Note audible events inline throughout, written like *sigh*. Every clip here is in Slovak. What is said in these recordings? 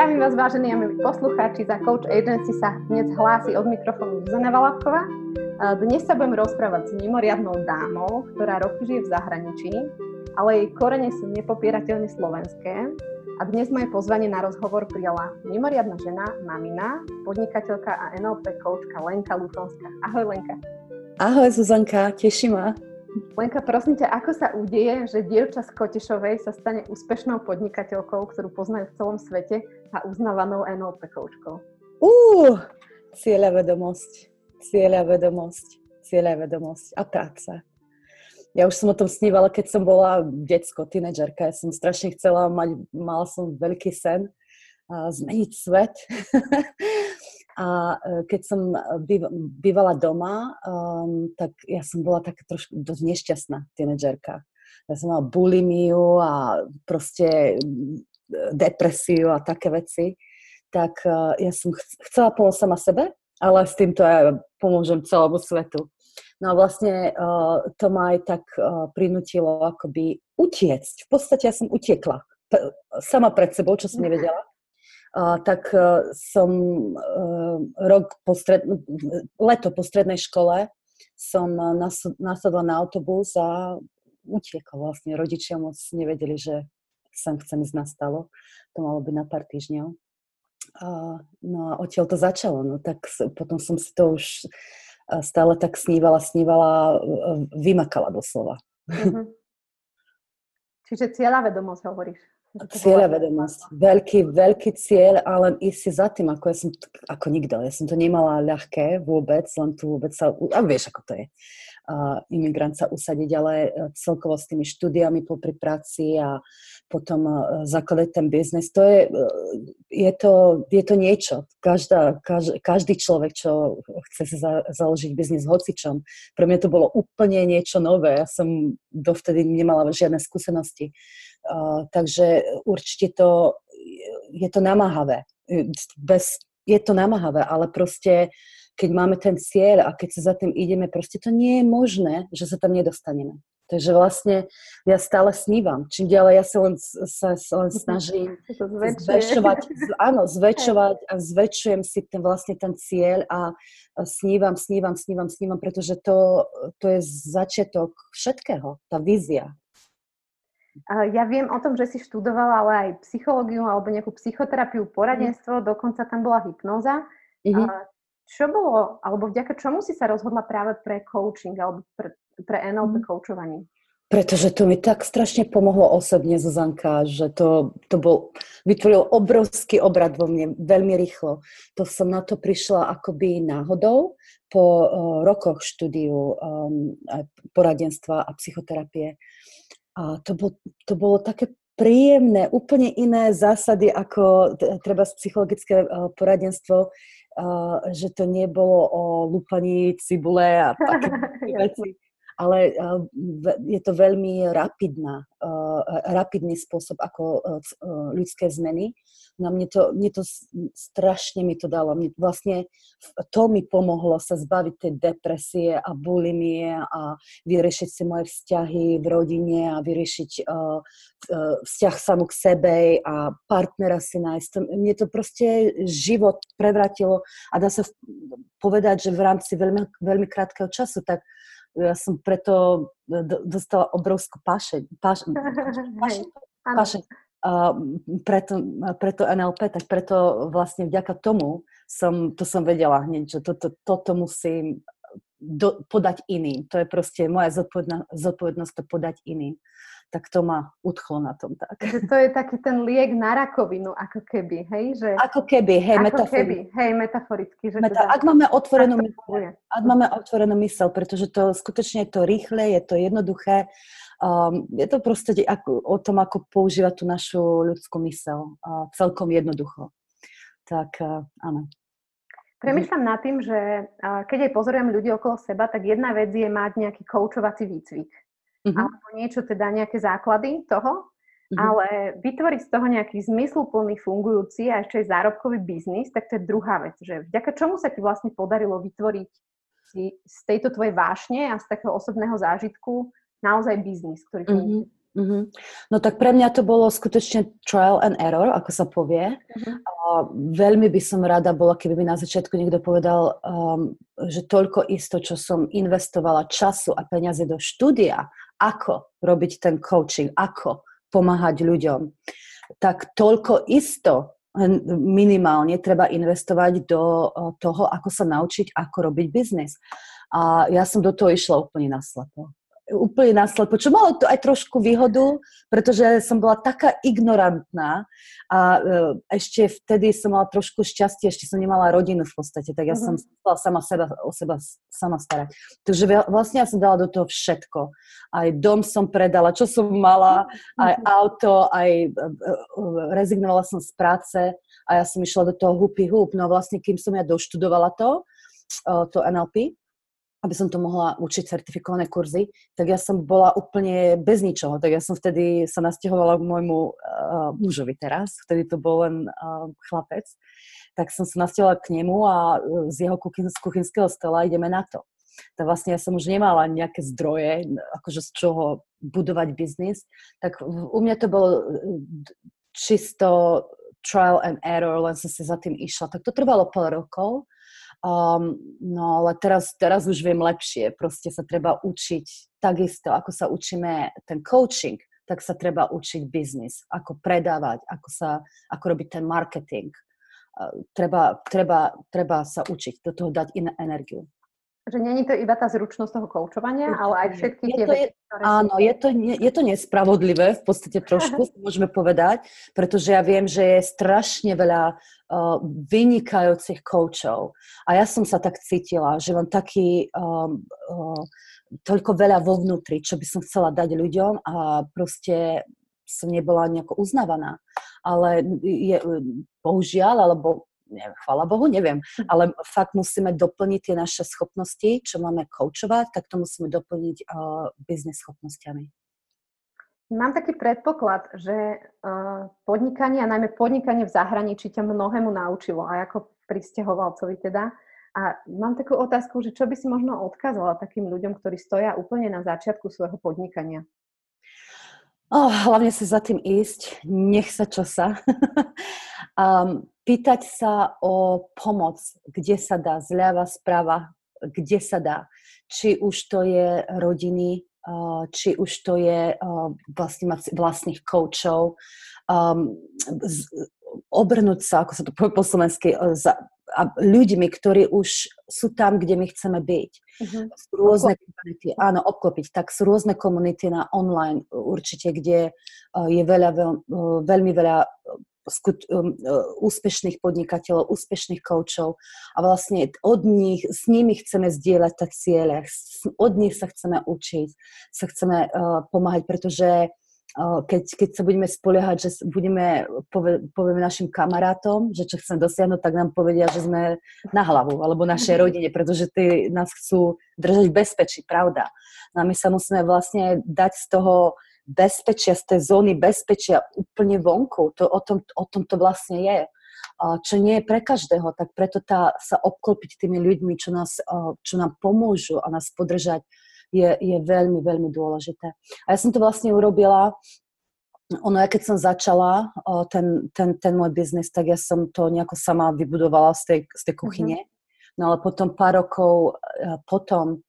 Zdravím vás, vážení a milí poslucháči, za Coach Agency sa dnes hlási od mikrofónu Zuzana Valavková. Dnes sa budem rozprávať s mimoriadnou dámou, ktorá roky žije v zahraničí, ale jej korene sú nepopierateľne slovenské. A dnes moje pozvanie na rozhovor prijala mimoriadná žena, mamina, podnikateľka a NLP coachka Lenka Lutonská. Ahoj Lenka. Ahoj Zuzanka, teší ma. Lenka, prosím ťa, ako sa udeje, že dievča z Kotešovej sa stane úspešnou podnikateľkou, ktorú poznajú v celom svete a uznávanou NLP koučkou? Uh, cieľa vedomosť, cieľa vedomosť, cieľa vedomosť a práca. Ja už som o tom snívala, keď som bola detsko, tínedžerka. Ja som strašne chcela mať, mala som veľký sen a zmeniť svet. *laughs* A e, keď som bývala doma, um, tak ja som bola taká trošku dosť nešťastná tínedžerka. Ja som mala bulimiu a proste depresiu a také veci. Tak uh, ja som chcela pomôcť sama sebe, ale s týmto ja pomôžem celému svetu. No a vlastne uh, to ma aj tak uh, prinútilo akoby utiecť. V podstate ja som utiekla sama pred sebou, čo som nevedela tak e, som e, rok po stred, leto po strednej škole som nasadla na autobus a utiekla vlastne. Rodičia moc nevedeli, že sem chcem ísť na stalo. To malo byť na pár týždňov. A, no a odtiaľ to začalo. No tak potom som si to už stále tak snívala, snívala, vymakala doslova. Mm-hmm. Čiže cieľa vedomosť hovoríš. Cieľa vedomosť. Veľký, veľký cieľ, ale ísť si za tým, ako ja som, ako nikto. Ja som to nemala ľahké vôbec, len tu vôbec sa, a vieš, ako to je, imigrant sa usadiť, ale e, celkovo s tými štúdiami popri práci a potom uh, zakladať ten biznes, to je, uh, je, to, je to niečo. Každá, kaž, každý človek, čo chce za, založiť biznis hocičom, pre mňa to bolo úplne niečo nové. Ja som dovtedy nemala žiadne skúsenosti takže určite to, je to namáhavé. Bez, je to namáhavé, ale proste keď máme ten cieľ a keď sa za tým ideme, proste to nie je možné, že sa tam nedostaneme. Takže vlastne ja stále snívam. Čím ďalej ja sa len, sa, *laughs* sa len snažím zväčšovať, áno, zväčšovať a zväčšujem si ten, vlastne ten cieľ a snívam, snívam, snívam, snívam, pretože to, to je začiatok všetkého, tá vízia. Ja viem o tom, že si študovala ale aj psychológiu alebo nejakú psychoterapiu, poradenstvo, mm. dokonca tam bola hypnoza. Mm-hmm. Čo bolo, alebo vďaka čomu si sa rozhodla práve pre coaching alebo pre, pre NLP mm. coachovanie? Pretože to mi tak strašne pomohlo osobne, Zuzanka, že to, to bol, vytvoril obrovský obrad vo mne veľmi rýchlo. To som na to prišla akoby náhodou po uh, rokoch štúdiu um, poradenstva a psychoterapie. A to, bol, to bolo také príjemné, úplne iné zásady ako treba psychologické poradenstvo, že to nebolo o lupaní cibule a také *laughs* veci ale je to veľmi rapidná, rapidný spôsob, ako ľudské zmeny. Na mne to, mne to strašne mi to dalo. Mne vlastne to mi pomohlo sa zbaviť tej depresie a bulimie a vyriešiť si moje vzťahy v rodine a vyriešiť vzťah samu k sebe a partnera si nájsť. Mne to proste život prevratilo a dá sa povedať, že v rámci veľmi, veľmi krátkeho času, tak ja som preto e, dostala obrovskú pašeň. Paš, *laughs* pašeň, pašeň. A preto, preto NLP, tak preto vlastne vďaka tomu som, to som vedela hneď, že toto, toto musím do, podať iným. To je proste moja zodpovednosť to podať iným tak to ma udchlo na tom tak. Že to je taký ten liek na rakovinu, ako keby, hej? Že... Ako keby, hej, ako metaforicky. Keby, hej, metaforicky. Že Meta, teda... Ak máme otvorenú mysel, ak máme otvorenú mysel, pretože to skutočne je to rýchle, je to jednoduché, um, je to proste ako, o tom, ako používať tú našu ľudskú mysel uh, celkom jednoducho. Tak uh, áno. Premýšľam nad tým, že uh, keď aj pozorujem ľudí okolo seba, tak jedna vec je mať nejaký koučovací výcvik uh-huh. alebo niečo, teda nejaké základy toho, uh-huh. ale vytvoriť z toho nejaký zmysluplný, fungujúci a ešte aj zárobkový biznis, tak to je druhá vec, že vďaka čomu sa ti vlastne podarilo vytvoriť si z tejto tvojej vášne a z takého osobného zážitku naozaj biznis, ktorý uh-huh. Mm-hmm. No tak pre mňa to bolo skutočne trial and error, ako sa povie. Mm-hmm. A veľmi by som rada bola, keby mi na začiatku niekto povedal, um, že toľko isto, čo som investovala času a peniaze do štúdia, ako robiť ten coaching, ako pomáhať ľuďom, tak toľko isto minimálne treba investovať do toho, ako sa naučiť, ako robiť biznis. A ja som do toho išla úplne naslepo úplne následpo, čo malo to aj trošku výhodu, pretože som bola taká ignorantná a e, ešte vtedy som mala trošku šťastie, ešte som nemala rodinu v podstate, tak ja uh-huh. som chcela sama seba, o seba sama starať. Takže vlastne ja som dala do toho všetko. Aj dom som predala, čo som mala, aj uh-huh. auto, aj e, e, rezignovala som z práce a ja som išla do toho hupy hup. No vlastne, kým som ja doštudovala to, to NLP, aby som to mohla učiť certifikované kurzy, tak ja som bola úplne bez ničoho. Tak ja som vtedy sa nasťahovala k môjmu uh, mužovi teraz, vtedy to bol len uh, chlapec, tak som sa nasťahovala k nemu a z jeho kuchyn, z kuchynského stola ideme na to. Tak vlastne ja som už nemala nejaké zdroje, akože z čoho budovať biznis, tak u mňa to bolo čisto trial and error, len som si za tým išla. Tak to trvalo pol rokov Um, no ale teraz, teraz už viem lepšie, proste sa treba učiť takisto, ako sa učíme ten coaching, tak sa treba učiť biznis, ako predávať, ako, sa, ako robiť ten marketing. Uh, treba, treba, treba sa učiť, do toho dať in energiu. Že není to iba tá zručnosť toho koučovania, ale aj všetky je tie veci, ktoré Áno, sú... je, to, je to nespravodlivé v podstate *laughs* trošku, môžeme povedať, pretože ja viem, že je strašne veľa uh, vynikajúcich koučov. A ja som sa tak cítila, že mám taký um, uh, toľko veľa vo vnútri, čo by som chcela dať ľuďom a proste som nebola nejako uznávaná. Ale je, bohužiaľ, alebo neviem, chvala Bohu, neviem, *laughs* ale fakt musíme doplniť tie naše schopnosti, čo máme koučovať, tak to musíme doplniť uh, biznis schopnosťami. Mám taký predpoklad, že uh, podnikanie a najmä podnikanie v zahraničí ťa mnohému naučilo, aj ako pristahovalcovi teda. A mám takú otázku, že čo by si možno odkázala takým ľuďom, ktorí stoja úplne na začiatku svojho podnikania? Oh, hlavne sa za tým ísť, nech sa čo sa. um, *laughs* pýtať sa o pomoc, kde sa dá, zľava, sprava, kde sa dá. Či už to je rodiny, či už to je vlastne mať vlastných koučov, obrnúť sa, ako sa to povie po slovensky, za, a ľuďmi, ktorí už sú tam, kde my chceme byť. Uh-huh. Sú rôzne komunity, áno, obklopiť. Tak sú rôzne komunity na online určite, kde uh, je veľa, veľ, uh, veľmi veľa úspešných podnikateľov, úspešných koučov a vlastne od nich, s nimi chceme zdieľať tie ciele, od nich sa chceme učiť, sa chceme uh, pomáhať, pretože keď, keď sa budeme spoliehať, že budeme, povie, povieme našim kamarátom, že čo chceme dosiahnuť, tak nám povedia, že sme na hlavu, alebo našej *laughs* rodine, pretože tí nás chcú držať v bezpečí, pravda. No a my sa musíme vlastne dať z toho bezpečia, z tej zóny bezpečia úplne vonku. To, o, tom, o tom to vlastne je. Čo nie je pre každého, tak preto tá, sa obklopiť tými ľuďmi, čo, nás, čo nám pomôžu a nás podržať je, je veľmi, veľmi dôležité. A ja som to vlastne urobila, ono, ja keď som začala o, ten, ten, ten môj biznis, tak ja som to nejako sama vybudovala z tej, z tej kuchyne. Mm-hmm. No ale potom pár rokov potom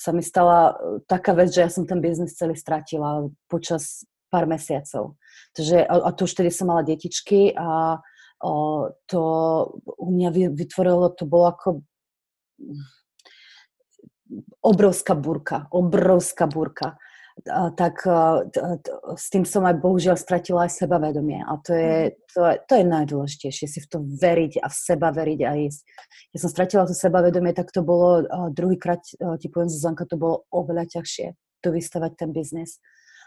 sa mi stala e, taká vec, že ja som ten biznis celý stratila počas pár mesiacov. Takže, a, a to už tedy som mala detičky a o, to u mňa vytvorilo, to bolo ako obrovská burka, obrovská burka. Tak s tým som aj bohužiaľ stratila aj sebavedomie. A to je, mhm. to, to je najdôležitejšie, si v to veriť a v seba veriť a ísť. Keď som stratila to sebavedomie, tak to bolo, druhýkrát ti poviem, Zuzanka, to bolo oveľa ťažšie, to vystavať ten biznis.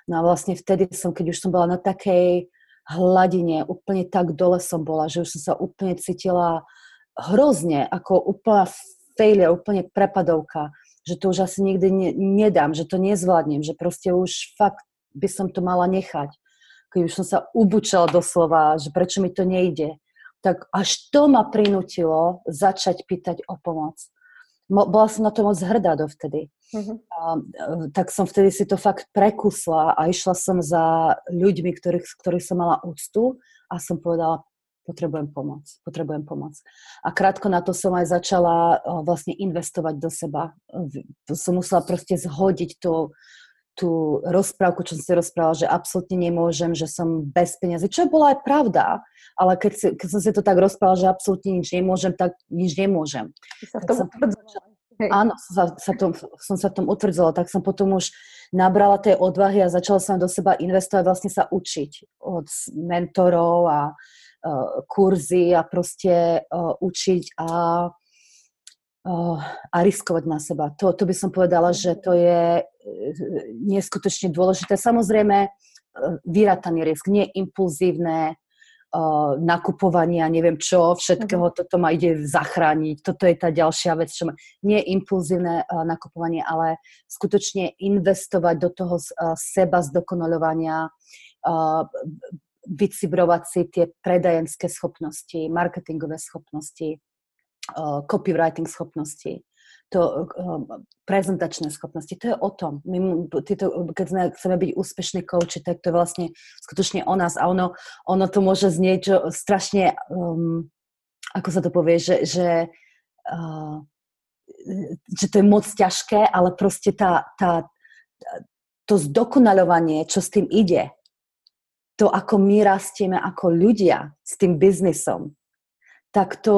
No a vlastne vtedy som, keď už som bola na takej hladine, úplne tak dole som bola, že už som sa úplne cítila hrozne, ako úplná failure, úplne prepadovka že to už asi nikdy ne, nedám, že to nezvládnem, že proste už fakt by som to mala nechať. Keď už som sa ubučala doslova, že prečo mi to nejde, tak až to ma prinútilo začať pýtať o pomoc. bola som na to moc hrdá dovtedy. Uh-huh. A, tak som vtedy si to fakt prekusla a išla som za ľuďmi, ktorých, ktorých som mala úctu a som povedala, potrebujem pomoc, potrebujem pomoc. A krátko na to som aj začala vlastne investovať do seba. Som musela proste zhodiť to, tú rozprávku, čo som si rozprávala, že absolútne nemôžem, že som bez peniazy, čo bola aj pravda, ale keď, si, keď som si to tak rozprávala, že absolútne nič nemôžem, tak nič nemôžem. Sa v tom som, áno, sa, sa tom, som sa v tom utvrdzala, tak som potom už nabrala tej odvahy a začala som do seba investovať, vlastne sa učiť od mentorov a kurzy a proste uh, učiť a a riskovať na seba. To, to by som povedala, že to je neskutočne dôležité. Samozrejme, vyrataný risk, nie impulzívne uh, nakupovania, neviem čo, všetkého, uh-huh. toto ma ide zachrániť. Toto je tá ďalšia vec, čo ma, nie impulzívne nakupovanie, ale skutočne investovať do toho seba zdokonalovania, vycibrovať si tie predajenské schopnosti, marketingové schopnosti, uh, copywriting schopnosti, to uh, prezentačné schopnosti, to je o tom. My, títo, keď sme, chceme byť úspešní kouči, tak to je vlastne skutočne o nás a ono, ono to môže znieť čo, strašne, um, ako sa to povie, že, že, uh, že to je moc ťažké, ale proste tá, tá, to zdokonalovanie, čo s tým ide, to, ako my rastieme ako ľudia s tým biznisom, tak to,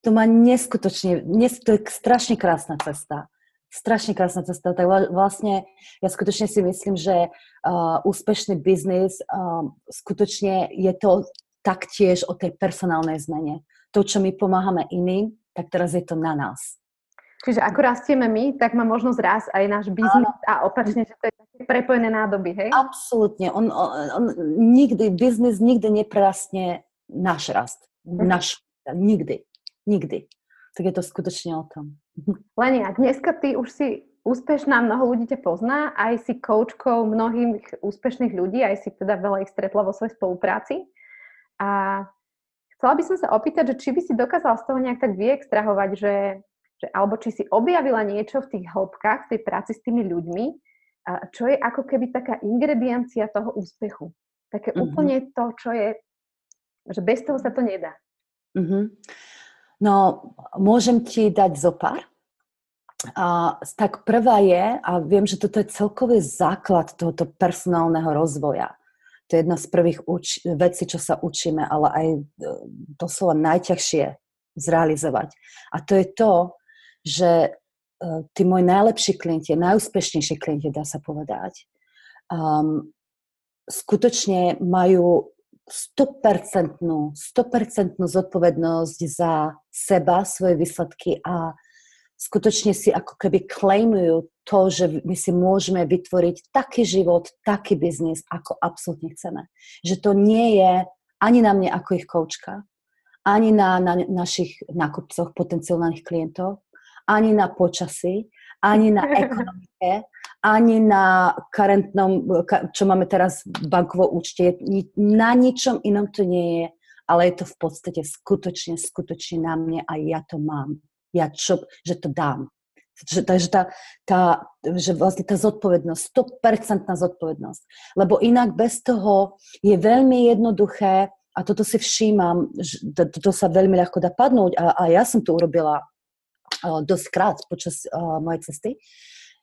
to má neskutočne, nes, to je strašne krásna cesta. Strašne krásna cesta. Tak vlastne ja skutočne si myslím, že uh, úspešný biznis uh, skutočne je to taktiež o tej personálnej zmene. To, čo my pomáhame iným, tak teraz je to na nás. Čiže ako rastieme my, tak má možnosť raz aj náš biznis a opačne, že to je také prepojené nádoby, hej? Absolútne. On, on, on, nikdy, biznis nikdy neprastne náš rast. Mm. Náš, nikdy. Nikdy. Tak je to skutočne o tom. *laughs* Lenia, dneska ty už si úspešná, mnoho ľudí ťa pozná, aj si koučkou mnohých úspešných ľudí, aj si teda veľa ich stretla vo svojej spolupráci. A chcela by som sa opýtať, že či by si dokázala z toho nejak tak vyextrahovať, že, že alebo či si objavila niečo v tých hĺbkach, v tej práci s tými ľuďmi, čo je ako keby taká ingrediencia toho úspechu. Také mm-hmm. úplne to, čo je, že bez toho sa to nedá. Mm-hmm. No, môžem ti dať zo pár. A, tak prvá je, a viem, že toto je celkový základ tohoto personálneho rozvoja. To je jedna z prvých uč- vecí, čo sa učíme, ale aj e, doslova najťažšie zrealizovať. A to je to, že e, tí moji najlepší klienti, najúspešnejší klienti, dá sa povedať, um, skutočne majú 100%, 100% zodpovednosť za seba, svoje výsledky a skutočne si ako keby claimujú to, že my si môžeme vytvoriť taký život, taký biznis, ako absolútne chceme. Že to nie je ani na mne ako ich koučka, ani na, na našich nákupcoch, potenciálnych klientov, ani na počasí, ani na *laughs* ekonomike, ani na karentnom, čo máme teraz v bankovom účte, na ničom inom to nie je, ale je to v podstate skutočne, skutočne na mne a ja to mám. Ja čo, že to dám. Že, takže tá, tá, že vlastne tá zodpovednosť, 100% zodpovednosť. Lebo inak bez toho je veľmi jednoduché, a toto si všímam, že toto sa veľmi ľahko dá padnúť a, a ja som to urobila uh, dosť krát počas mojej cesty,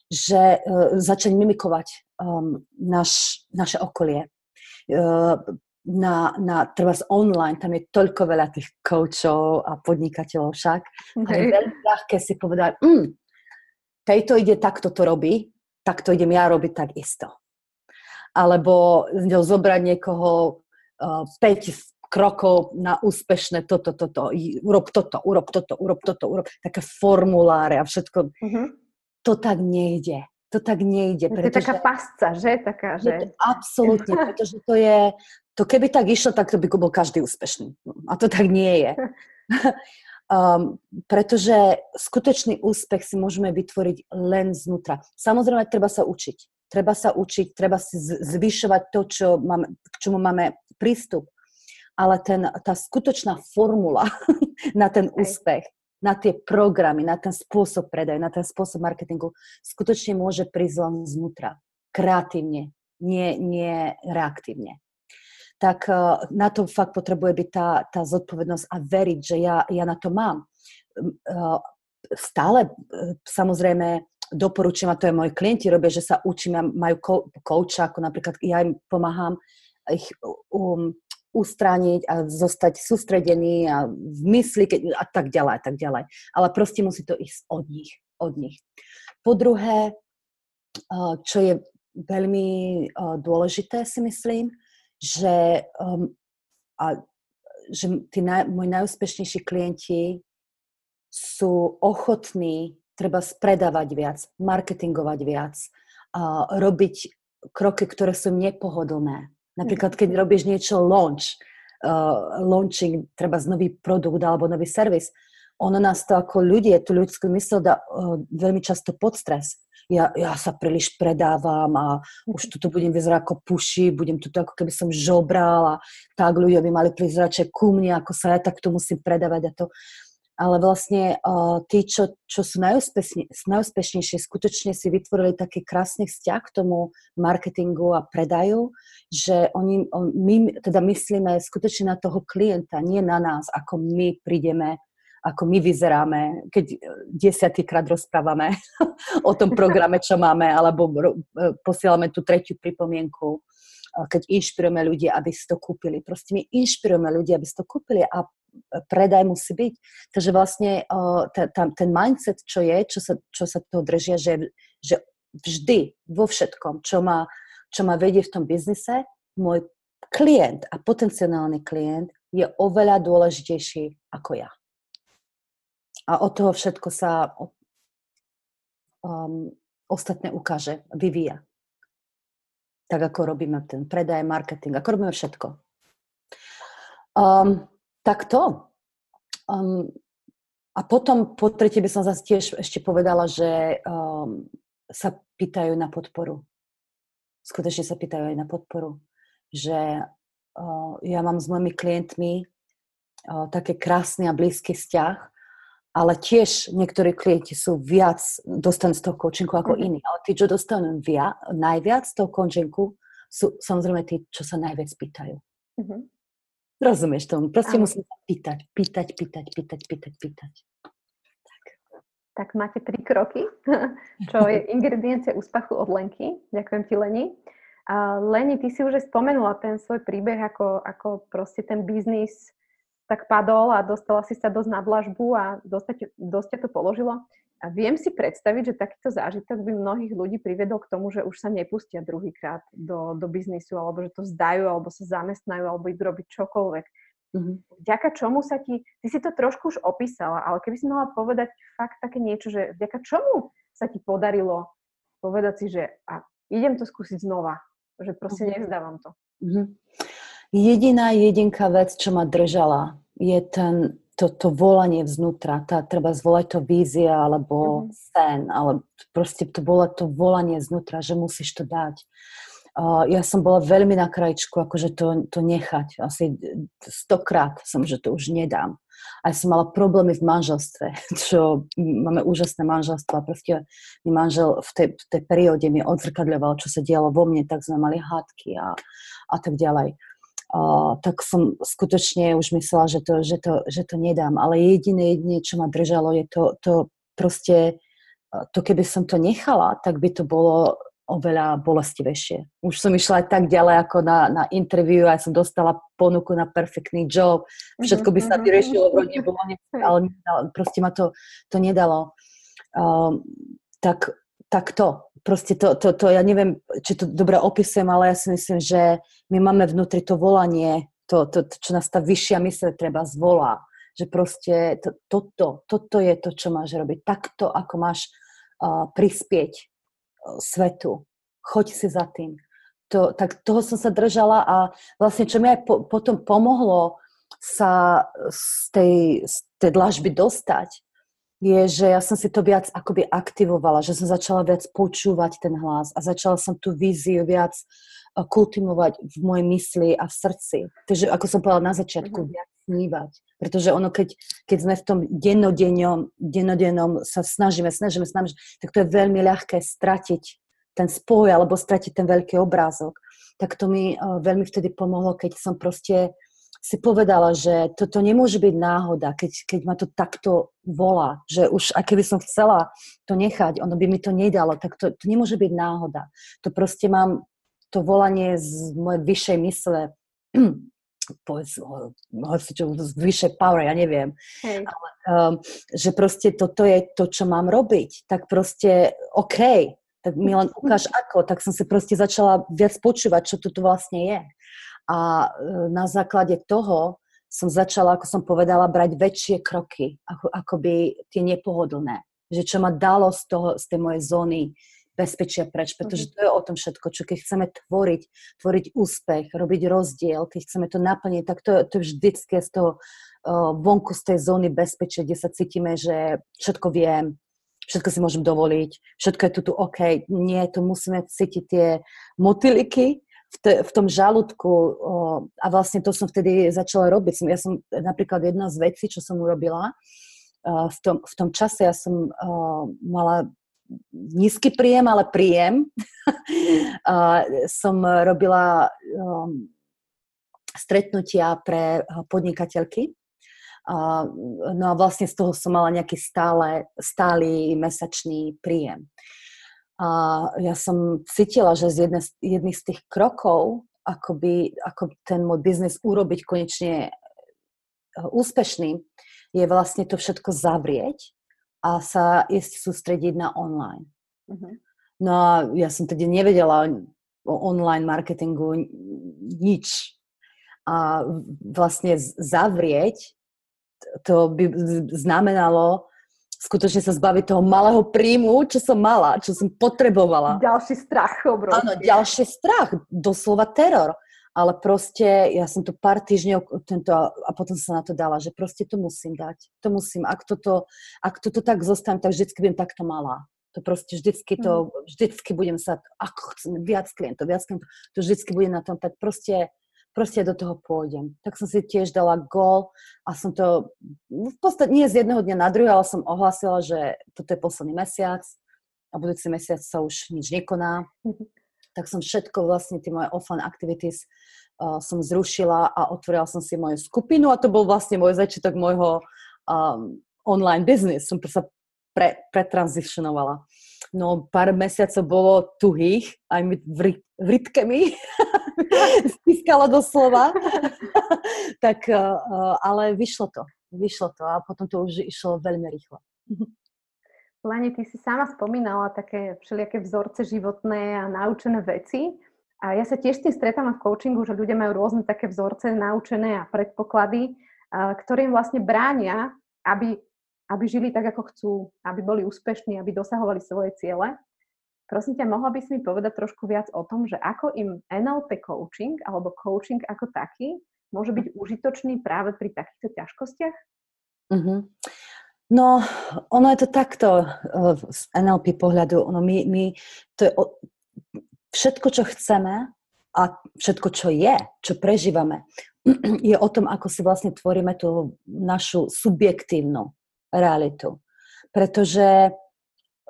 že uh, začať mimikovať um, naš, naše okolie. Uh, na, na treba online, tam je toľko veľa tých coachov a podnikateľov však. Okay. A je veľmi ľahké si povedať, mm, tejto ide takto to robí, tak to idem ja robiť tak isto. Alebo zobrať niekoho uh, 5 krokov na úspešné toto, toto, urob toto, urob toto, urob toto, urob také formuláre a všetko. Uh-huh to tak nejde. To tak nejde. To je taká pasca, že? Taká, že... Je to, absolútne, pretože to je, to keby tak išlo, tak to by bol každý úspešný. A to tak nie je. *laughs* um, pretože skutočný úspech si môžeme vytvoriť len znútra. Samozrejme, treba sa učiť. Treba sa učiť, treba si zvyšovať to, čo máme, k čomu máme prístup. Ale ten, tá skutočná formula *laughs* na ten úspech na tie programy, na ten spôsob predaju, na ten spôsob marketingu, skutočne môže prísť len znútra. Kreatívne, nie, nie reaktívne. Tak uh, na to fakt potrebuje byť tá, tá zodpovednosť a veriť, že ja, ja na to mám. Uh, stále, uh, samozrejme, doporučujem, a to je moji klienti robia, že sa učím, majú kouča, ako napríklad ja im pomáham ich um, ustrániť a zostať sústredený a v mysli a tak ďalej a tak ďalej. Ale proste musí to ísť od nich. Od nich. Po druhé, čo je veľmi dôležité, si myslím, že, um, a, že tí naj, moji najúspešnejší klienti sú ochotní treba spredávať viac, marketingovať viac, a robiť kroky, ktoré sú nepohodlné. Napríklad, keď robíš niečo launch, uh, launching, treba z nový produkt alebo nový servis, ono nás to ako ľudia, tú ľudskú mysl dá uh, veľmi často pod stres. Ja, ja sa príliš predávam a už tu budem vyzerať ako puši, budem tu ako keby som žobral a tak ľudia by mali prísť radšej ku mne, ako sa ja takto musím predávať a to ale vlastne uh, tí, čo, čo sú najúspešne, najúspešnejšie, skutočne si vytvorili taký krásny vzťah k tomu marketingu a predaju, že oni, on, my teda myslíme skutočne na toho klienta, nie na nás, ako my prídeme, ako my vyzeráme, keď desiatýkrát rozprávame *laughs* o tom programe, čo máme, alebo e, posielame tú tretiu pripomienku keď inšpirujeme ľudí, aby si to kúpili. Proste my inšpirujeme ľudí, aby si to kúpili a predaj musí byť. Takže vlastne uh, ten mindset, čo je, čo sa, čo sa toho držia, že, že vždy, vo všetkom, čo ma, čo ma vedie v tom biznise, môj klient a potenciálny klient je oveľa dôležitejší ako ja. A od toho všetko sa um, ostatné ukáže, vyvíja. Tak ako robíme ten predaj, marketing, ako robíme všetko. Um, tak to. Um, a potom po tretie by som zase tiež ešte povedala, že um, sa pýtajú na podporu. Skutočne sa pýtajú aj na podporu. Že uh, ja mám s mojimi klientmi uh, také krásny a blízky vzťah, ale tiež niektorí klienti sú viac, dostanú z toho coachingu ako mm-hmm. iní. Ale tí, čo dostanú via, najviac z toho coachingu, sú samozrejme tí, čo sa najviac pýtajú. Mm-hmm. Rozumieš tomu? Proste musím sa pýtať, pýtať, pýtať, pýtať, pýtať, pýtať. Tak. tak máte tri kroky, *laughs* čo je *laughs* ingrediencie úspechu od Lenky. Ďakujem ti, Leni. A Leni, ty si už aj spomenula ten svoj príbeh, ako, ako proste ten biznis tak padol a dostala si sa dosť na dlažbu a dosť, dosť to položilo. A viem si predstaviť, že takýto zážitok by mnohých ľudí priviedol k tomu, že už sa nepustia druhýkrát do, do biznisu, alebo že to zdajú, alebo sa zamestnajú, alebo idú robiť čokoľvek. Mm-hmm. Vďaka čomu sa ti, ty si to trošku už opísala, ale keby si mala povedať fakt také niečo, že vďaka čomu sa ti podarilo povedať si, že a idem to skúsiť znova, že proste mm-hmm. nevzdávam to. Mm-hmm. Jediná jedinká vec, čo ma držala, je ten to, to volanie vznútra, tá, treba zvolať to vízia alebo mm-hmm. sen, ale proste to bolo to volanie znútra, že musíš to dať. Uh, ja som bola veľmi na krajičku, akože to, to nechať. Asi stokrát som, že to už nedám. A ja som mala problémy v manželstve, *laughs* čo máme úžasné manželstvo a proste mi manžel v tej, v tej perióde mi odzrkadľoval, čo sa dialo vo mne, tak sme mali hádky a, a tak ďalej tak som skutočne už myslela, že to, že to, že to nedám. Ale jediné, jediné, čo ma držalo, je to, to proste, to keby som to nechala, tak by to bolo oveľa bolestivejšie. Už som išla aj tak ďalej ako na, na interview, aj som dostala ponuku na perfektný job, všetko by sa mhm, mhm, vyriešilo v rodine, *laughs* ale proste ma to, to nedalo. Um, tak, tak to proste to, to, to, ja neviem, či to dobre opisujem, ale ja si myslím, že my máme vnútri to volanie, to, to, to čo nás tá vyššia mysle treba zvolá. Že proste to, toto, toto je to, čo máš robiť. Takto, ako máš uh, prispieť uh, svetu. Choď si za tým. To, tak toho som sa držala a vlastne, čo mi aj po, potom pomohlo sa z tej, z tej dlažby dostať, je, že ja som si to viac akoby aktivovala, že som začala viac počúvať ten hlas a začala som tú víziu viac kultivovať v mojej mysli a v srdci. Takže ako som povedala na začiatku, mm-hmm. viac snívať. Pretože ono, keď, keď sme v tom dennodennom, dennodennom sa snažíme, snažíme, snažíme, tak to je veľmi ľahké stratiť ten spoj alebo stratiť ten veľký obrázok. Tak to mi uh, veľmi vtedy pomohlo, keď som proste si povedala, že toto nemôže byť náhoda, keď, keď ma to takto volá, že už aj keby som chcela to nechať, ono by mi to nedalo, tak to, to nemôže byť náhoda. To proste mám to volanie z mojej vyššej mysle, *clears throat* povedz, vyššej power, ja neviem. Hej. Ale, um, že proste toto je to, čo mám robiť. Tak proste, OK, tak mi len ukáž ako. Tak som si proste začala viac počúvať, čo tu vlastne je. A uh, na základe toho som začala, ako som povedala, brať väčšie kroky, ako, akoby tie nepohodlné. Že čo ma dalo z, toho, z tej mojej zóny bezpečia preč, pretože mhm. to je o tom všetko, čo keď chceme tvoriť, tvoriť úspech, robiť rozdiel, keď chceme to naplniť, tak to, to je vždycky z toho uh, vonku z tej zóny bezpečia, kde sa cítime, že všetko viem, všetko si môžem dovoliť, všetko je tu, tu OK. Nie, tu musíme cítiť tie motiliky v, te, v tom žalúdku uh, a vlastne to som vtedy začala robiť. Ja som napríklad jedna z vecí, čo som urobila, uh, v, tom, v tom čase ja som uh, mala nízky príjem, ale príjem. *laughs* som robila um, stretnutia pre podnikateľky. no a vlastne z toho som mala nejaký stále, stály mesačný príjem. A ja som cítila, že z jedne, jedných z tých krokov, akoby, ako ten môj biznis urobiť konečne uh, úspešný, je vlastne to všetko zavrieť a sa ísť sústrediť na online. Uh-huh. No a ja som tedy nevedela o online marketingu nič. A vlastne zavrieť to by znamenalo skutočne sa zbaviť toho malého príjmu, čo som mala, čo som potrebovala. Ďalší strach obrovský. Áno, ďalší strach, doslova teror ale proste ja som to pár týždňov tento, a potom sa na to dala, že proste to musím dať. To musím. Ak toto, ak toto tak zostane, tak vždycky budem takto malá. To proste vždycky to, mm. vždycky budem sa, ako chcem, viac klientov, viac klientov, to vždycky budem na tom, tak proste, proste do toho pôjdem. Tak som si tiež dala gól a som to, v podstate nie z jedného dňa na druhý, ale som ohlasila, že toto je posledný mesiac a budúci mesiac sa už nič nekoná. *laughs* Tak som všetko vlastne tie moje offline activities uh, som zrušila a otvorila som si moju skupinu a to bol vlastne môj začiatok môjho um, online business. Som sa pre, pretransitionovala. No pár mesiacov bolo tuhých, aj mi v, rytke mi *laughs* stiskala doslova. *laughs* tak, uh, ale vyšlo to. Vyšlo to a potom to už išlo veľmi rýchlo. *laughs* Lani, ty si sama spomínala také všelijaké vzorce životné a naučené veci. A ja sa tiež tým stretávam v coachingu, že ľudia majú rôzne také vzorce naučené a predpoklady, ktoré im vlastne bránia, aby, aby žili tak, ako chcú, aby boli úspešní, aby dosahovali svoje ciele. Prosím ťa, mohla by si mi povedať trošku viac o tom, že ako im NLP coaching alebo coaching ako taký môže byť užitočný práve pri takýchto ťažkostiach? Mm-hmm. No, ono je to takto eh, z NLP pohľadu. Ono my, my, to je o, všetko, čo chceme a všetko, čo je, čo prežívame, *clears throat* je o tom, ako si vlastne tvoríme tú našu subjektívnu realitu. Pretože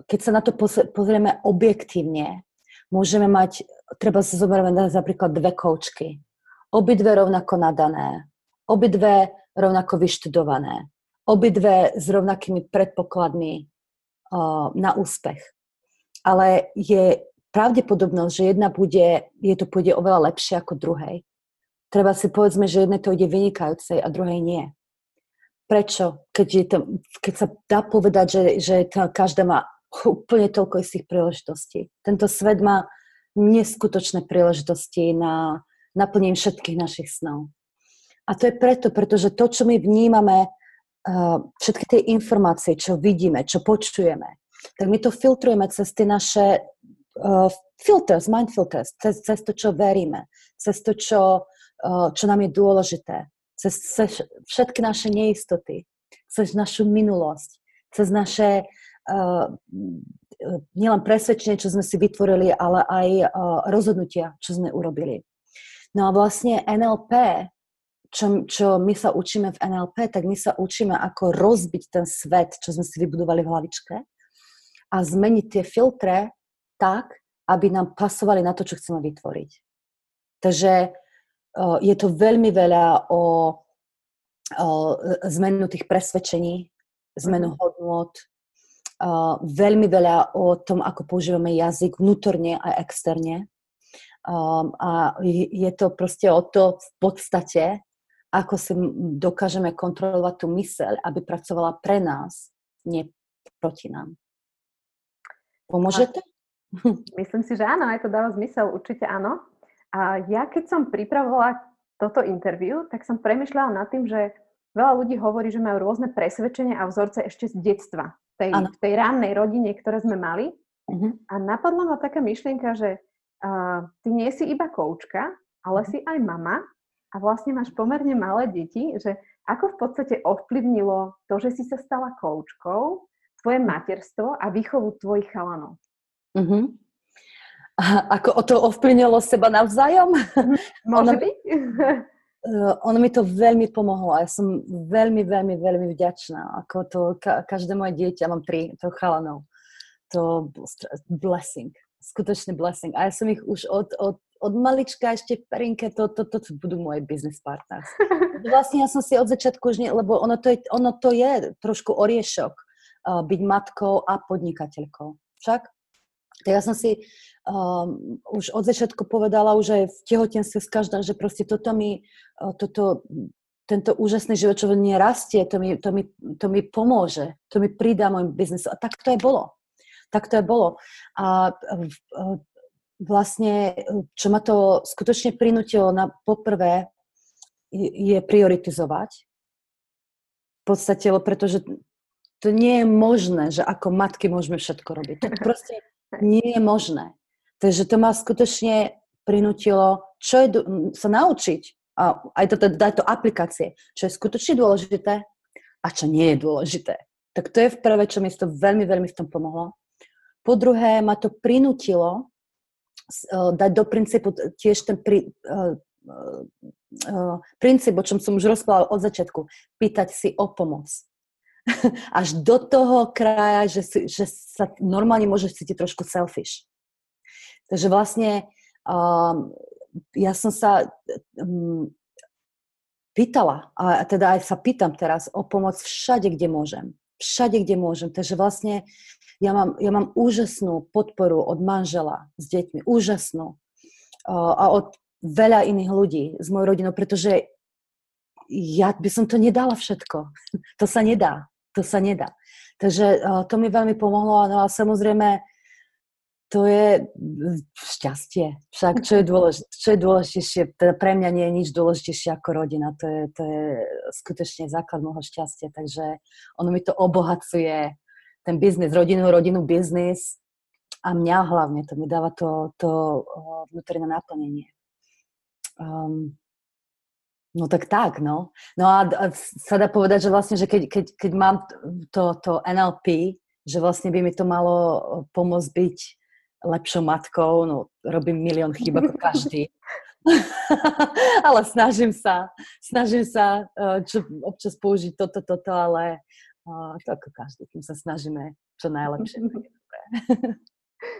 keď sa na to pozrieme objektívne, môžeme mať, treba sa zoberať napríklad dve koučky. Obidve rovnako nadané, obidve rovnako vyštudované obidve s rovnakými predpokladmi uh, na úspech. Ale je pravdepodobnosť, že jedna bude, je to pôjde oveľa lepšie ako druhej. Treba si povedzme, že jedné to ide vynikajúcej a druhej nie. Prečo? Keď, je to, keď sa dá povedať, že, že to, každá má úplne toľko istých príležitostí. Tento svet má neskutočné príležitosti na naplnenie všetkých našich snov. A to je preto, pretože to, čo my vnímame všetky tie informácie, čo vidíme, čo počujeme, tak my to filtrujeme cez tie naše uh, filters, mind filters, cez, cez to, čo veríme, cez to, čo, uh, čo nám je dôležité, cez, všetky naše neistoty, cez našu minulosť, cez naše uh, nielen presvedčenie, čo sme si vytvorili, ale aj rozhodnutia, čo sme urobili. No a vlastne NLP, čo, čo my sa učíme v NLP, tak my sa učíme, ako rozbiť ten svet, čo sme si vybudovali v hlavičke a zmeniť tie filtre tak, aby nám pasovali na to, čo chceme vytvoriť. Takže je to veľmi veľa o, o zmenu tých presvedčení, zmenu mhm. hodnot, veľmi veľa o tom, ako používame jazyk vnútorne a externe. Um, a je to proste o to v podstate, ako si dokážeme kontrolovať tú myseľ, aby pracovala pre nás, nie proti nám. Pomôže to? *laughs* Myslím si, že áno, aj to dáva zmysel, určite áno. A ja keď som pripravovala toto interviu, tak som premyšľala nad tým, že veľa ľudí hovorí, že majú rôzne presvedčenia a vzorce ešte z detstva tej, v tej rannej rodine, ktoré sme mali. Uh-huh. A napadla ma taká myšlienka, že uh, ty nie si iba koučka, ale uh-huh. si aj mama a vlastne máš pomerne malé deti, že ako v podstate ovplyvnilo to, že si sa stala koučkou, tvoje materstvo a výchovu tvojich chalanov? Uh-huh. A *laughs* ako to ovplyvnilo seba navzájom? Môže byť? *laughs* Uh, ono mi to veľmi pomohlo a ja som veľmi, veľmi, veľmi vďačná. Ako to, ka, každé moje dieťa, mám tri, to chalanov. To blessing, skutočný blessing. A ja som ich už od, od, od malička ešte perinke, to, to, to, to budú moje business partners. *laughs* Vlastne ja som si od začiatku už nie, lebo ono to je, ono to je trošku oriešok byť matkou a podnikateľkou. Však? Tak ja som si um, už od začiatku povedala, už aj v tehotenstve s každým, že proste toto mi, uh, toto, tento úžasný život, čo mne rastie, to mi, to, mi, to mi pomôže, to mi pridá môjmu biznesu. A tak to je bolo. Tak to je bolo. A uh, vlastne, čo ma to skutočne prinútilo na poprvé, je prioritizovať. V podstate, pretože to nie je možné, že ako matky môžeme všetko robiť. To *laughs* proste nie je možné. Takže to ma skutočne prinútilo, čo je, sa naučiť a aj to, dať to aplikácie, čo je skutočne dôležité a čo nie je dôležité. Tak to je v prvé, čo mi to veľmi, veľmi v tom pomohlo. Po druhé, ma to prinútilo uh, dať do princípu tiež ten pri, uh, uh, princíp, o čom som už rozprávala od začiatku, pýtať si o pomoc. *laughs* Až do toho kraja, že, si, že sa normálne môžeš cítiť trošku selfish. Takže vlastne um, ja som sa um, pýtala, a teda aj sa pýtam teraz o pomoc všade, kde môžem. Všade, kde môžem. Takže vlastne ja mám, ja mám úžasnú podporu od manžela s deťmi. Úžasnú. Uh, a od veľa iných ľudí z mojou rodinou, pretože ja by som to nedala všetko. *laughs* To sa nedá. To sa nedá. Takže uh, to mi veľmi pomohlo. No a samozrejme, to je šťastie. Však čo je, dôležité, čo je dôležitejšie, teda pre mňa nie je nič dôležitejšie ako rodina. To je, to je skutočne základ môjho šťastia. Takže ono mi to obohacuje ten biznis, rodinu, rodinu, biznis a mňa hlavne. To mi dáva to, to vnútorné naplnenie. Um, no tak tak, no. No a, a sa dá povedať, že vlastne, že keď, keď, keď mám to, to NLP, že vlastne by mi to malo pomôcť byť lepšou matkou, no robím milión chýb ako každý. *laughs* ale snažím sa, snažím sa uh, čo, občas použiť toto, toto, ale uh, to ako každý, kým sa snažíme čo najlepšie. *laughs*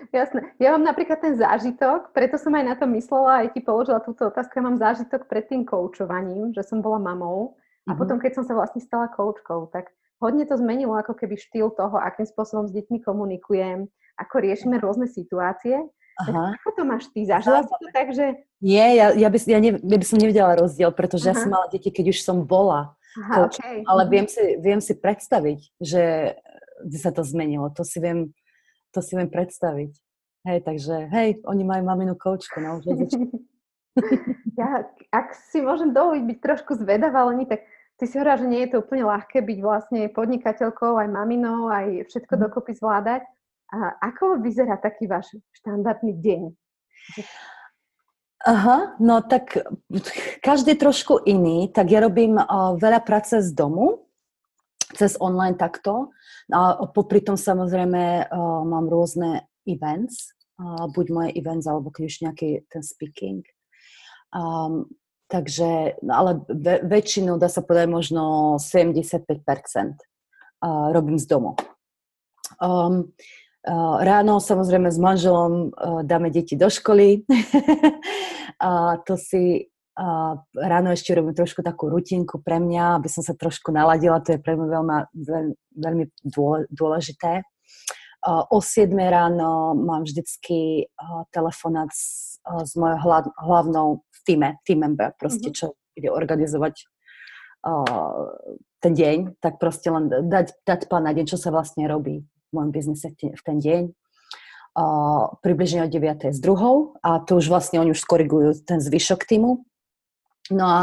Jasné. Ja mám napríklad ten zážitok, preto som aj na to myslela, aj ti položila túto otázku. Ja mám zážitok pred tým koučovaním, že som bola mamou a mm-hmm. potom, keď som sa vlastne stala koučkou, tak hodne to zmenilo ako keby štýl toho, akým spôsobom s deťmi komunikujem, ako riešime rôzne situácie. Aha. ako to máš ty? Zažila si to tak, že... Nie, ja, ja, by, ja, ne, ja by som nevedela rozdiel, pretože Aha. ja som mala deti, keď už som bola. Aha, to, okay. Ale viem si, viem si predstaviť, že sa to zmenilo. To si viem, to si viem predstaviť. Hej, takže hej, oni majú maminu koučku. No, *laughs* ja, ak si môžem dovoliť byť trošku zvedavá, ale tak ty si hovorila, že nie je to úplne ľahké byť vlastne podnikateľkou, aj maminou, aj všetko mm. dokopy zvládať. A ako vyzerá taký váš štandardný deň? Aha, no tak *laughs* každý je trošku iný, tak ja robím uh, veľa práce z domu, cez online takto. A popri tom samozrejme uh, mám rôzne events, uh, buď moje events, alebo keď už nejaký ten speaking. Um, takže, ale ve, väčšinu, dá sa povedať, možno 75% uh, robím z domu. Um, ráno samozrejme s manželom dáme deti do školy. *laughs* a to si ráno ešte robím trošku takú rutinku pre mňa, aby som sa trošku naladila, to je pre mňa veľmi, veľmi dôležité. O 7 ráno mám vždycky telefonát s, s mojou hlavnou týme, team member, proste, mm-hmm. čo ide organizovať ten deň, tak proste len dať, dať plán na deň, čo sa vlastne robí v mojom biznise v ten deň. Uh, približne o 9. s druhou a to už vlastne oni už skorigujú ten zvyšok týmu No a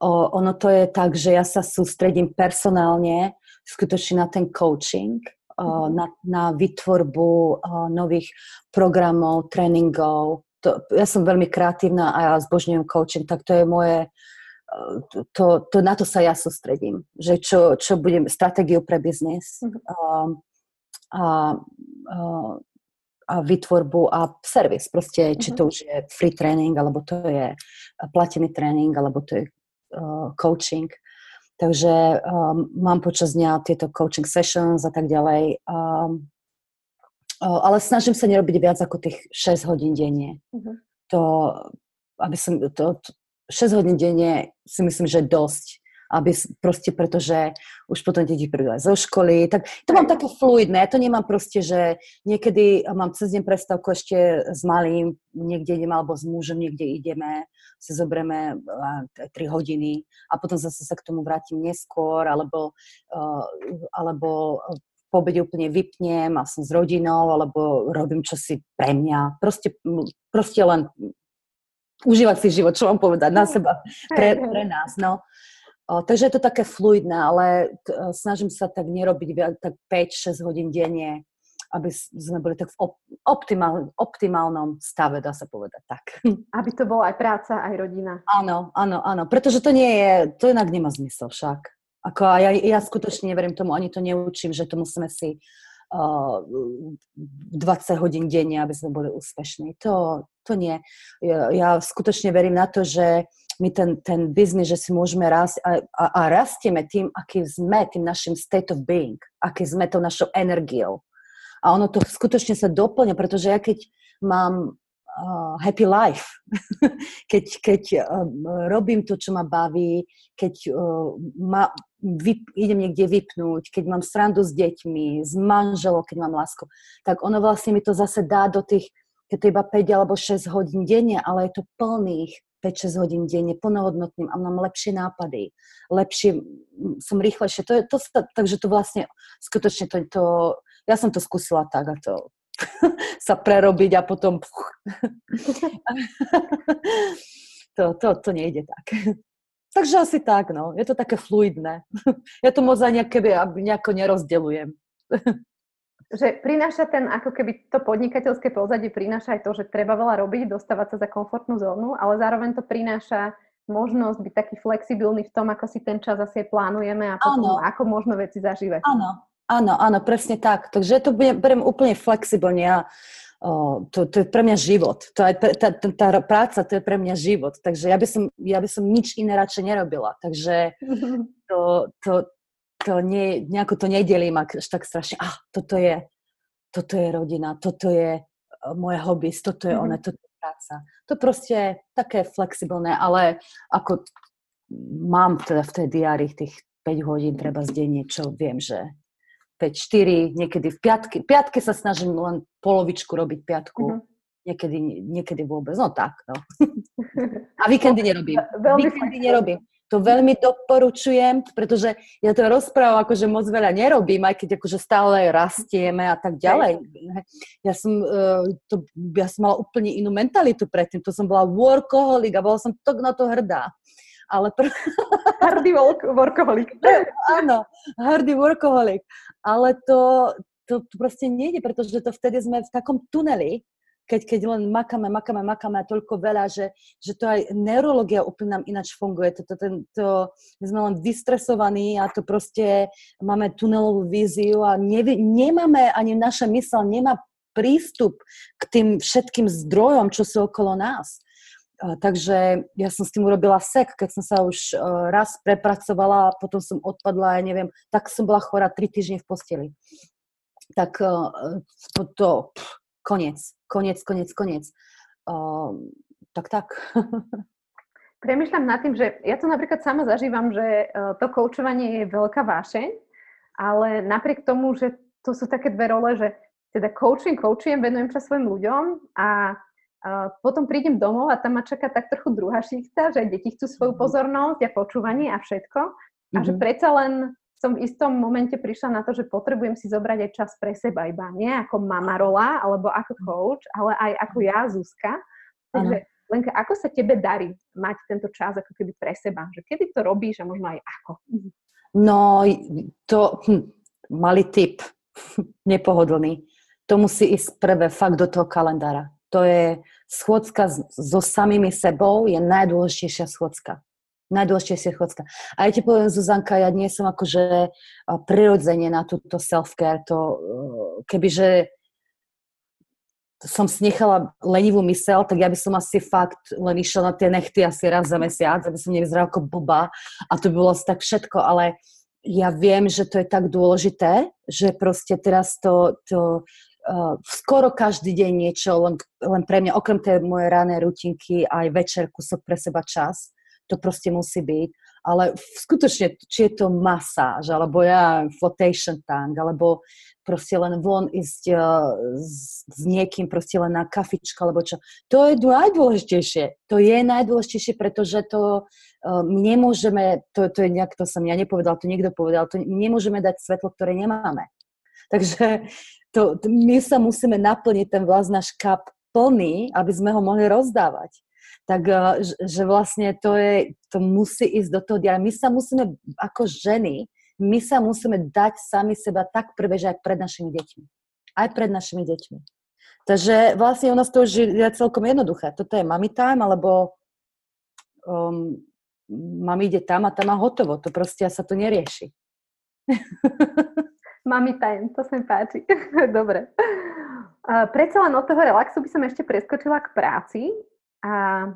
o, ono to je tak, že ja sa sústredím personálne skutočne na ten coaching, o, mhm. na, na vytvorbu o, nových programov, tréningov. To, ja som veľmi kreatívna a ja zbožňujem coaching, tak to je moje, to, to, na to sa ja sústredím, že čo, čo budem, stratégiu pre biznis. Mm-hmm. A, a, a a vytvorbu a servis. Proste, či to mhm. už je free tréning, alebo to je platený tréning, alebo to je uh, coaching. Takže um, mám počas dňa tieto coaching sessions a tak ďalej. Um, uh, ale snažím sa nerobiť viac ako tých 6 hodín denne. Uh-huh. To, aby som, to, to, 6 hodín denne si myslím, že dosť aby proste, pretože už potom deti prídu aj zo školy, tak to mám také fluidné, ja to nemám proste, že niekedy mám cez deň prestávku ešte s malým, niekde ideme, alebo s mužom niekde ideme, si zoberieme 3 hodiny a potom zase sa k tomu vrátim neskôr, alebo, alebo po obede úplne vypnem a som s rodinou, alebo robím čosi pre mňa. Proste, proste len užívať si život, čo mám povedať, na seba, pre, pre nás. No. Takže je to také fluidné, ale snažím sa tak nerobiť tak 5-6 hodín denne, aby sme boli tak v op- optimál, optimálnom stave, dá sa povedať tak. *laughs* Aby to bola aj práca, aj rodina. Áno, áno, áno, pretože to nie je, to inak nemá zmysel však. Ako, a ja, ja skutočne neverím tomu, ani to neučím, že to musíme si uh, 20 hodín denne, aby sme boli úspešní. To, to nie. Ja, ja skutočne verím na to, že my ten, ten biznis, že si môžeme rásť a, a, a rastieme tým, aký sme, tým našim state of being, aký sme tou našou energiou. A ono to skutočne sa doplňa, pretože ja keď mám uh, happy life, *laughs* keď, keď uh, robím to, čo ma baví, keď uh, ma, vyp, idem niekde vypnúť, keď mám srandu s deťmi, s manželom, keď mám lásku, tak ono vlastne mi to zase dá do tých, keď to iba 5 alebo 6 hodín denne, ale je to plných 5-6 hodín denne plnohodnotným a mám lepšie nápady, lepšie, som rýchlejšie. To je, to, takže to vlastne, skutočne to, to, ja som to skúsila tak a to *laughs* sa prerobiť a potom *laughs* to, to, to nejde tak. Takže asi tak, no. Je to také fluidné. *laughs* Ja to moc ani nejako nerozdelujem že prináša ten, ako keby to podnikateľské pozadie prináša aj to, že treba veľa robiť, dostávať sa za komfortnú zónu, ale zároveň to prináša možnosť byť taký flexibilný v tom, ako si ten čas asi plánujeme a potom, ako možno veci zažívať. Áno, áno, áno, presne tak. Takže to beriem úplne flexibilne. Ja, o, to, to je pre mňa život. To je, tá, tá, tá práca, to je pre mňa život. Takže ja by som, ja by som nič iné radšej nerobila. Takže *laughs* to, to, to nie, nejako to nedelím až tak strašne, ah, toto je, toto je rodina, toto je eh, moje hobby, toto je mm-hmm. ono, toto je práca. To proste je také flexibilné, ale ako mám teda v tej diári tých 5 hodín treba z denne, čo viem, že 5-4, niekedy v piatky. Piatky sa snažím len polovičku robiť piatku. Mm-hmm. Niekedy, niekedy vôbec. No tak, no. *laughs* A víkendy nerobím. Víkendy nerobím. To veľmi doporučujem, pretože ja to rozprávam, akože moc veľa nerobím, aj keď akože stále rastieme a tak ďalej. Ja som, e, to, ja som mala úplne inú mentalitu predtým. To som bola workoholik a bola som tak na to hrdá. Ale pr- *laughs* hrdý workoholik. Áno, hrdý workoholik. Ale to, to, to proste nejde, pretože to vtedy sme v takom tuneli, keď, keď len makáme, makáme, makáme a toľko veľa, že, že to aj neurologia úplne nám ináč funguje. To, to, to, to, my sme len vystresovaní a to proste máme tunelovú víziu a nevie, nemáme, ani naša mysl nemá prístup k tým všetkým zdrojom, čo sú okolo nás. Takže ja som s tým urobila sek, keď som sa už e, raz prepracovala potom som odpadla, ja neviem, tak som bola chorá tri týždne v posteli. Tak e, to, to pff, koniec, koniec, koniec, koniec. Uh, tak, tak. *laughs* Premýšľam nad tým, že ja to napríklad sama zažívam, že e, to koučovanie je veľká vášeň, ale napriek tomu, že to sú také dve role, že teda coaching, coachujem, venujem čas svojim ľuďom a a potom prídem domov a tam ma čaká tak trochu druhá šichta, že deti chcú svoju mhm. pozornosť a počúvanie a všetko. A mm-hmm. že mhm. predsa len som v istom momente prišla na to, že potrebujem si zobrať aj čas pre seba iba. Nie ako mama rola, alebo ako mhm. coach, ale aj ako ja, Zuzka. Takže Lenka, ako sa tebe darí mať tento čas ako keby pre seba? Že kedy to robíš a možno aj ako? No, to hm, malý tip, *laughs* nepohodlný. To musí ísť prvé fakt do toho kalendára to je schôdzka so samými sebou, je najdôležitejšia schôdzka. Najdôležitejšia schôdzka. A ja ti poviem, Zuzanka, ja nie som akože prirodzene na túto self-care. To, e, kebyže som si nechala lenivú mysel, tak ja by som asi fakt len išla na tie nechty asi raz za mesiac, aby som nevyzerala ako boba a to by bolo asi tak všetko, ale ja viem, že to je tak dôležité, že proste teraz to, to uh, skoro každý deň niečo, len, len pre mňa, okrem tej mojej ranej rutinky, aj večer kúsok pre seba čas. To proste musí byť. Ale skutočne, či je to masáž, alebo ja flotation tank, alebo proste len von ísť uh, s, s niekým, proste len na kafičku, alebo čo. To je najdôležitejšie. To je najdôležitejšie, pretože to uh, nemôžeme, to, to je nejak, to som ja nepovedal, to niekto povedal, to nemôžeme dať svetlo, ktoré nemáme. Takže to, my sa musíme naplniť ten vlast náš kap plný, aby sme ho mohli rozdávať. Tak, eh, že vlastne to, je, to musí ísť do toho diaľa. My sa musíme, ako ženy, my sa musíme dať sami seba tak prvé, že aj pred našimi deťmi. Aj pred našimi deťmi. Takže vlastne u nás to už je celkom jednoduché. Toto je mami time, alebo um, mami ide tam a tam a hotovo. To proste sa to nerieši. *laughs* Mami time, to sa mi páči. *laughs* Dobre. Uh, predsa len od toho relaxu by som ešte preskočila k práci. A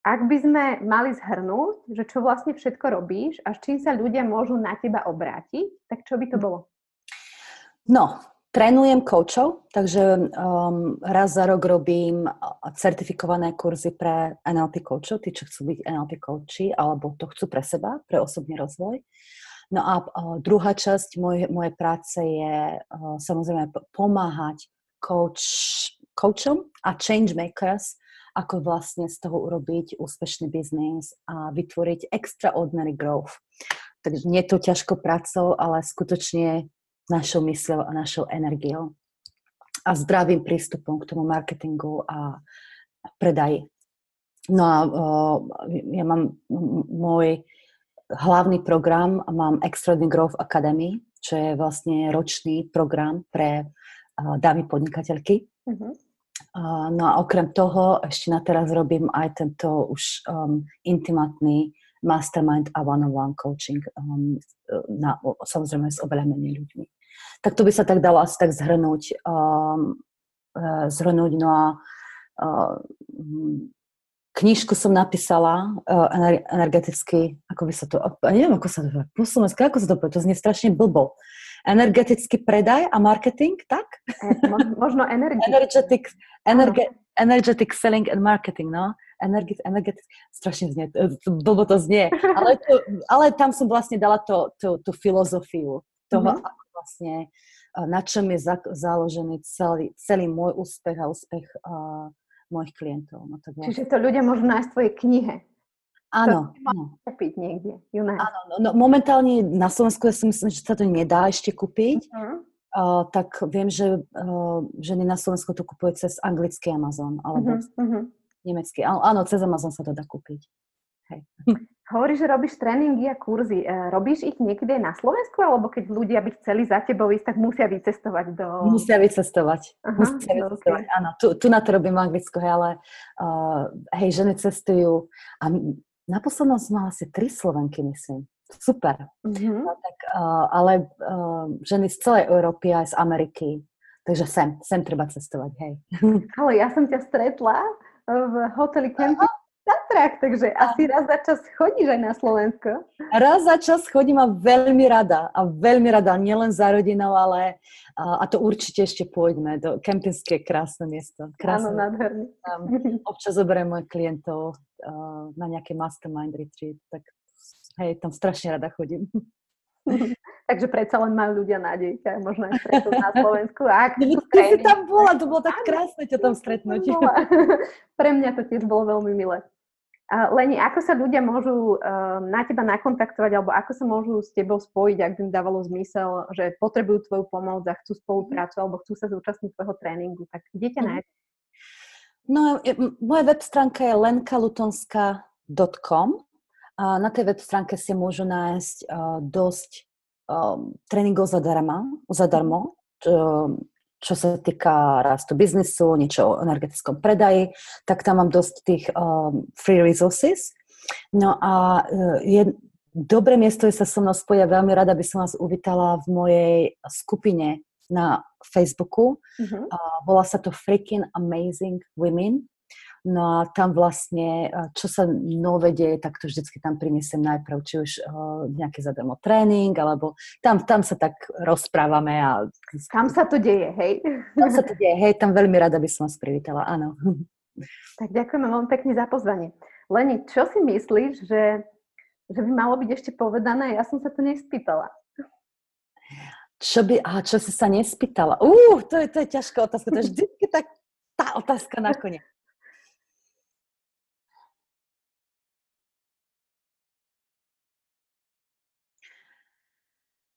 ak by sme mali zhrnúť, že čo vlastne všetko robíš a s čím sa ľudia môžu na teba obrátiť, tak čo by to bolo? No, trénujem coachov, takže um, raz za rok robím certifikované kurzy pre NLP coachov, tí, čo chcú byť NLP coachi, alebo to chcú pre seba, pre osobný rozvoj. No a druhá časť moj, mojej práce je samozrejme pomáhať coach, coachom a change makers, ako vlastne z toho urobiť úspešný biznis a vytvoriť extraordinary growth. Takže nie je to ťažko pracou, ale skutočne našou mysľou a našou energiou a zdravým prístupom k tomu marketingu a predaji. No a uh, ja mám môj hlavný program mám Extraordinary Growth Academy, čo je vlastne ročný program pre uh, dámy podnikateľky. Uh-huh. No a okrem toho ešte na teraz robím aj tento už um, intimatný mastermind a one-on-one coaching um, na, samozrejme s oveľa menej ľuďmi. Tak to by sa tak dalo asi tak zhrnúť. Um, uh, zhrnúť no a uh, knižku som napísala uh, energeticky, ako by sa to, neviem, ako sa to po ako sa to povie, to znie strašne blbo. Energetický predaj a marketing, tak? E, možno energetický. Energetic, energe, energetic selling and marketing, no. Energi, energetic, strašne znie, blbo to znie, ale, to, ale tam som vlastne dala to, to, tú filozofiu toho, mm-hmm. ako vlastne, na čom je za, založený celý, celý môj úspech a úspech uh, mojich klientov. No, tak. Čiže to ľudia môžu nájsť v tvojej knihe. Áno. áno. Kúpiť niekde. Áno, no, no, momentálne na Slovensku ja si myslím, že sa to nedá ešte kúpiť. Uh-huh. Uh, tak viem, že uh, ženy na Slovensku to kupujú cez anglický Amazon alebo uh-huh, nemecký. Áno, cez Amazon sa to dá kúpiť. Hej. Hovoríš, že robíš tréningy a kurzy. Robíš ich niekde na Slovensku, alebo keď ľudia by chceli za tebou ísť, tak musia vycestovať do... Musia vycestovať. Aha, musia vycestovať, okay. áno. Tu, tu na to robím anglicko, hej, ale uh, hej, ženy cestujú a na poslednom som mala asi tri Slovenky, myslím. Super. Mm-hmm. No, tak, uh, ale uh, ženy z celej Európy aj z Ameriky. Takže sem, sem treba cestovať, hej. Ale ja som ťa stretla v hoteli Camping Tatrách, takže asi raz za čas chodíš aj na Slovensko. Raz za čas chodím a veľmi rada. A veľmi rada, nielen za rodinou, ale a, a to určite ešte pôjdeme. Do Kempinské krásne miesto. Krásne. Áno, nádherný. *laughs* občas zoberiem mojich klientov uh, na nejaké mastermind retreat, tak hej, tam strašne rada chodím. *laughs* Takže predsa len majú ľudia nádej, možno aj stretnúť na Slovensku. Ak no, ty si tam bola, to bolo tak krásne ťa tam stretnúť. *laughs* Pre mňa to tiež bolo veľmi milé. Leni, ako sa ľudia môžu uh, na teba nakontaktovať, alebo ako sa môžu s tebou spojiť, ak by im dávalo zmysel, že potrebujú tvoju pomoc a chcú spoluprácu, alebo chcú sa zúčastniť tvojho tréningu, tak kde ťa mhm. nájsť? No, moja web stránka je lenkalutonská.com a na tej web stránke si môžu nájsť uh, dosť um, tréningov zadarma, zadarmo, čo sa týka rastu biznisu, niečo o energetickom predaji, tak tam mám dosť tých um, free resources. No a uh, je dobré miesto je sa so mnou spojiť a veľmi rada by som vás uvítala v mojej skupine na Facebooku. Mm-hmm. Uh, volá sa to Freaking Amazing Women. No a tam vlastne, čo sa nové deje, tak to vždycky tam priniesem najprv, či už uh, nejaký zadarmo tréning, alebo tam, tam sa tak rozprávame. A... Tam sa to deje, hej? Tam sa to deje, hej, tam veľmi rada by som vás privítala, áno. Tak ďakujeme veľmi pekne za pozvanie. Leni, čo si myslíš, že, že by malo byť ešte povedané? Ja som sa to nespýtala. Čo by, aha, čo si sa nespýtala? Uh, to je, to je ťažká otázka, to je vždy tak tá otázka nakoniec.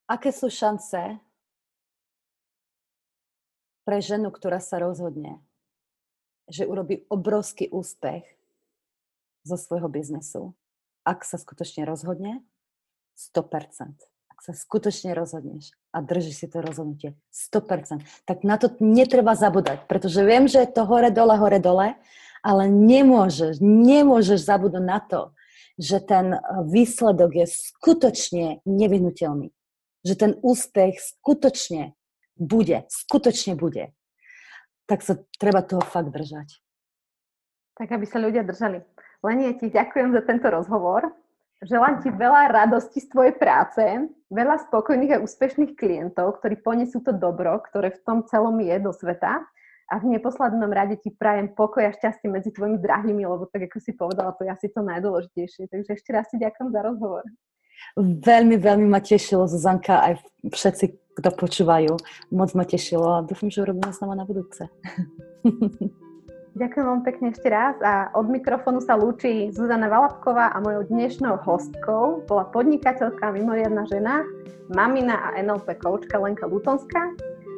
Aké sú šance pre ženu, ktorá sa rozhodne, že urobí obrovský úspech zo svojho biznesu, ak sa skutočne rozhodne? 100%. Ak sa skutočne rozhodneš a držíš si to rozhodnutie 100%, tak na to netreba zabúdať, pretože viem, že je to hore-dole, hore-dole, ale nemôžeš, nemôžeš zabúdať na to, že ten výsledok je skutočne nevyhnutelný že ten úspech skutočne bude, skutočne bude, tak sa treba toho fakt držať. Tak, aby sa ľudia držali. Lenie, ti ďakujem za tento rozhovor. Želám ti veľa radosti z tvojej práce, veľa spokojných a úspešných klientov, ktorí ponesú to dobro, ktoré v tom celom je do sveta. A v neposlednom rade ti prajem pokoj a šťastie medzi tvojimi drahými, lebo tak ako si povedala, to je asi to najdôležitejšie. Takže ešte raz ti ďakujem za rozhovor. Veľmi, veľmi ma tešilo, Zuzanka, aj všetci, kto počúvajú. Moc ma tešilo a dúfam, že urobíme znova na budúce. *laughs* Ďakujem vám pekne ešte raz a od mikrofónu sa lúči Zuzana Valapková a mojou dnešnou hostkou bola podnikateľka, mimoriadná žena, mamina a NLP koučka Lenka Lutonská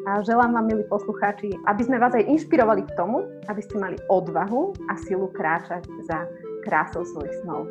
a želám vám, milí poslucháči, aby sme vás aj inšpirovali k tomu, aby ste mali odvahu a silu kráčať za krásou svojich snov.